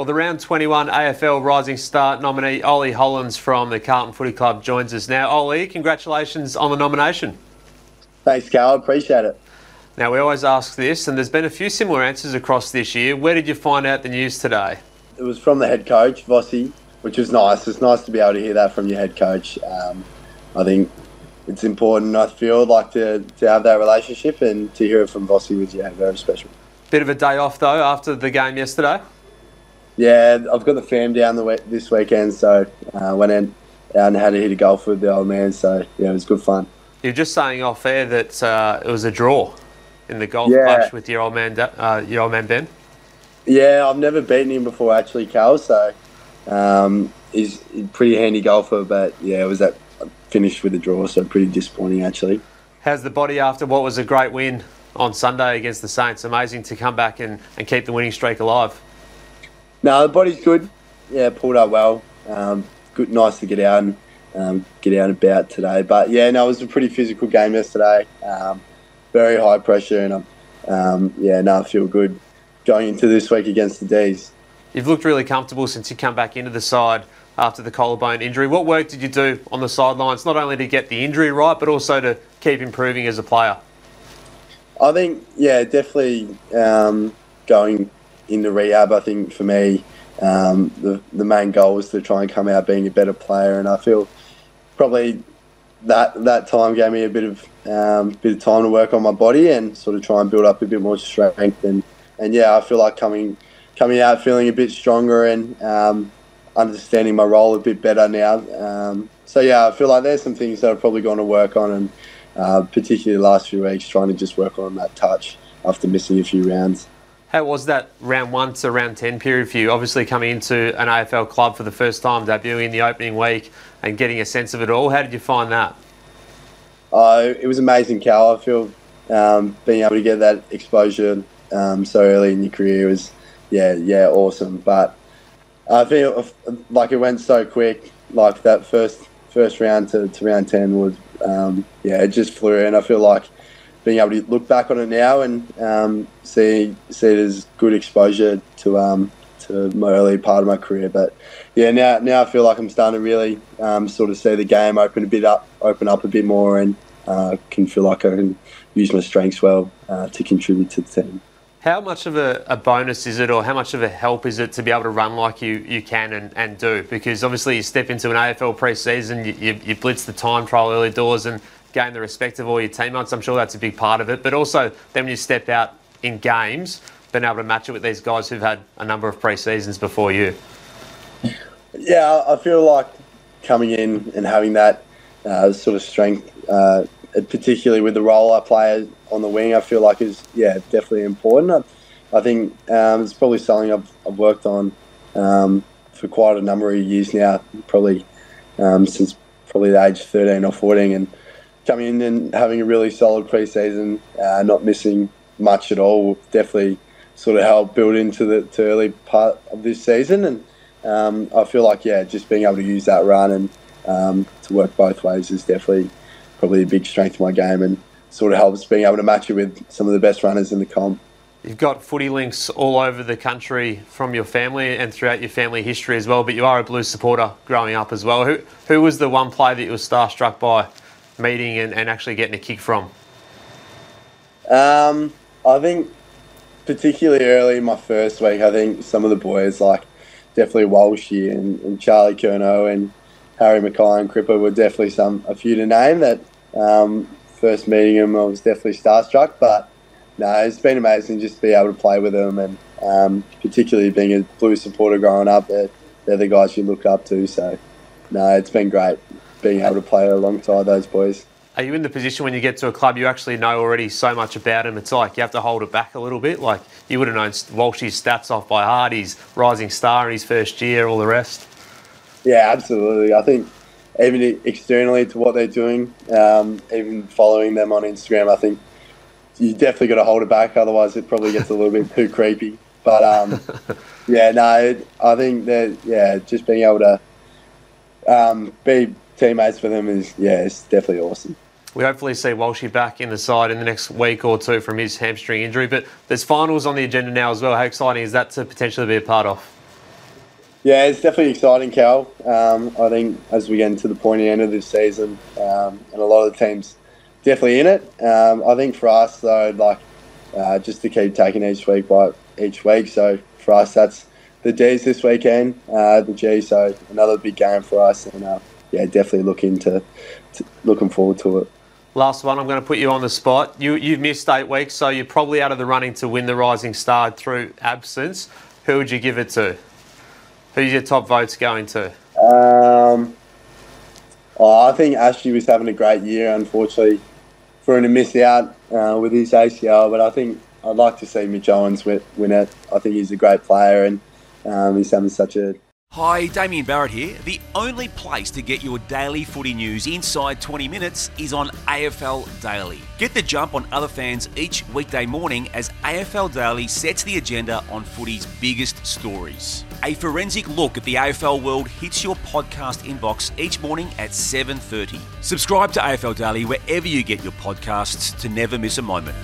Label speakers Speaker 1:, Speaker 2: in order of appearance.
Speaker 1: Well, the round 21 AFL Rising Star nominee Ollie Hollands from the Carlton Footy Club joins us now. Ollie, congratulations on the nomination.
Speaker 2: Thanks, Cal. Appreciate it.
Speaker 1: Now, we always ask this, and there's been a few similar answers across this year. Where did you find out the news today?
Speaker 2: It was from the head coach, Vossi, which was nice. It's nice to be able to hear that from your head coach. Um, I think it's important, I feel, like to, to have that relationship and to hear it from Vossi was, yeah, very special.
Speaker 1: Bit of a day off, though, after the game yesterday?
Speaker 2: Yeah, I've got the fam down the this weekend, so uh, went in and had a hit of golf with the old man. So yeah, it was good fun.
Speaker 1: You're just saying off air that uh, it was a draw in the golf yeah. clash with your old man, uh, your old man Ben.
Speaker 2: Yeah, I've never beaten him before actually, Cal. So um, he's a pretty handy golfer, but yeah, it was that finished with a draw, so pretty disappointing actually.
Speaker 1: How's the body after what was a great win on Sunday against the Saints? Amazing to come back and, and keep the winning streak alive.
Speaker 2: No, the body's good. Yeah, pulled up well. Um, good, nice to get out and um, get out and about today. But yeah, no, it was a pretty physical game yesterday. Um, very high pressure, and um, yeah, no, I feel good going into this week against the D's.
Speaker 1: You've looked really comfortable since you come back into the side after the collarbone injury. What work did you do on the sidelines, not only to get the injury right, but also to keep improving as a player?
Speaker 2: I think, yeah, definitely um, going into rehab, I think for me, um, the, the main goal was to try and come out being a better player. And I feel probably that that time gave me a bit of um, bit of time to work on my body and sort of try and build up a bit more strength. And, and yeah, I feel like coming coming out feeling a bit stronger and um, understanding my role a bit better now. Um, so yeah, I feel like there's some things that I've probably going to work on, and uh, particularly the last few weeks, trying to just work on that touch after missing a few rounds.
Speaker 1: How was that round one to round 10 period for you? Obviously, coming into an AFL club for the first time, debuting in the opening week and getting a sense of it all. How did you find that?
Speaker 2: Uh, it was amazing, Cal. I feel um, being able to get that exposure um, so early in your career was, yeah, yeah, awesome. But I feel like it went so quick. Like that first first round to, to round 10 was, um, yeah, it just flew. And I feel like being able to look back on it now and um, see see it as good exposure to um, to my early part of my career. But yeah, now now I feel like I'm starting to really um, sort of see the game open a bit up, open up a bit more, and uh, can feel like I can use my strengths well uh, to contribute to the team.
Speaker 1: How much of a, a, bonus is it, or how much of a help is it to be able to run like you, you can and, and do? Because obviously, you step into an AFL preseason, you, you, you blitz the time trial early doors, and gain the respect of all your teammates. I'm sure that's a big part of it. But also, then when you step out in games, being able to match it with these guys who've had a number of pre-seasons before you.
Speaker 2: Yeah, I feel like coming in and having that uh, sort of strength, uh, particularly with the role I play on the wing, I feel like is yeah definitely important. I, I think um, it's probably something I've, I've worked on um, for quite a number of years now, probably um, since probably the age of 13 or 14, and coming in and having a really solid preseason, uh, not missing much at all, will definitely sort of help build into the to early part of this season. And um, I feel like yeah, just being able to use that run and um, to work both ways is definitely probably a big strength of my game, and sort of helps being able to match it with some of the best runners in the comp.
Speaker 1: You've got footy links all over the country from your family and throughout your family history as well, but you are a Blues supporter growing up as well. Who, who was the one player that you were starstruck by meeting and, and actually getting a kick from?
Speaker 2: Um, I think particularly early in my first week, I think some of the boys like definitely Walshy and, and Charlie Curnow and Harry McKay and Cripper were definitely some a few to name that um, first meeting them I was definitely starstruck. But no, it's been amazing just to be able to play with them and um, particularly being a blue supporter growing up, they're, they're the guys you look up to. So no, it's been great being able to play alongside those boys.
Speaker 1: Are you in the position when you get to a club you actually know already so much about him? It's like you have to hold it back a little bit. Like you would have known Walsh's stats off by heart. He's rising star in his first year, all the rest.
Speaker 2: Yeah, absolutely. I think even externally to what they're doing, um, even following them on Instagram, I think you definitely got to hold it back. Otherwise, it probably gets a little bit too creepy. But um, yeah, no, I think that yeah, just being able to um, be teammates for them is yeah, it's definitely awesome.
Speaker 1: We hopefully see Walshy back in the side in the next week or two from his hamstring injury. But there's finals on the agenda now as well. How exciting is that to potentially be a part of?
Speaker 2: Yeah, it's definitely exciting, Cal. Um, I think as we get into the pointy end of this season, um, and a lot of the teams definitely in it. Um, I think for us though, like uh, just to keep taking each week by each week. So for us, that's the D's this weekend, uh, the G. So another big game for us, and uh, yeah, definitely looking to, to, looking forward to it.
Speaker 1: Last one, I'm going to put you on the spot. You you've missed eight weeks, so you're probably out of the running to win the Rising Star through absence. Who would you give it to? Who's your top votes going to?
Speaker 2: Um, oh, I think Ashley was having a great year. Unfortunately, for him to miss out uh, with his ACL, but I think I'd like to see Mitch Owens win, win it. I think he's a great player and um, he's having such a
Speaker 3: Hi, Damien Barrett here. The only place to get your daily footy news inside 20 minutes is on AFL Daily. Get the jump on other fans each weekday morning as AFL Daily sets the agenda on footy's biggest stories. A forensic look at the AFL world hits your podcast inbox each morning at 7:30. Subscribe to AFL Daily wherever you get your podcasts to never miss a moment.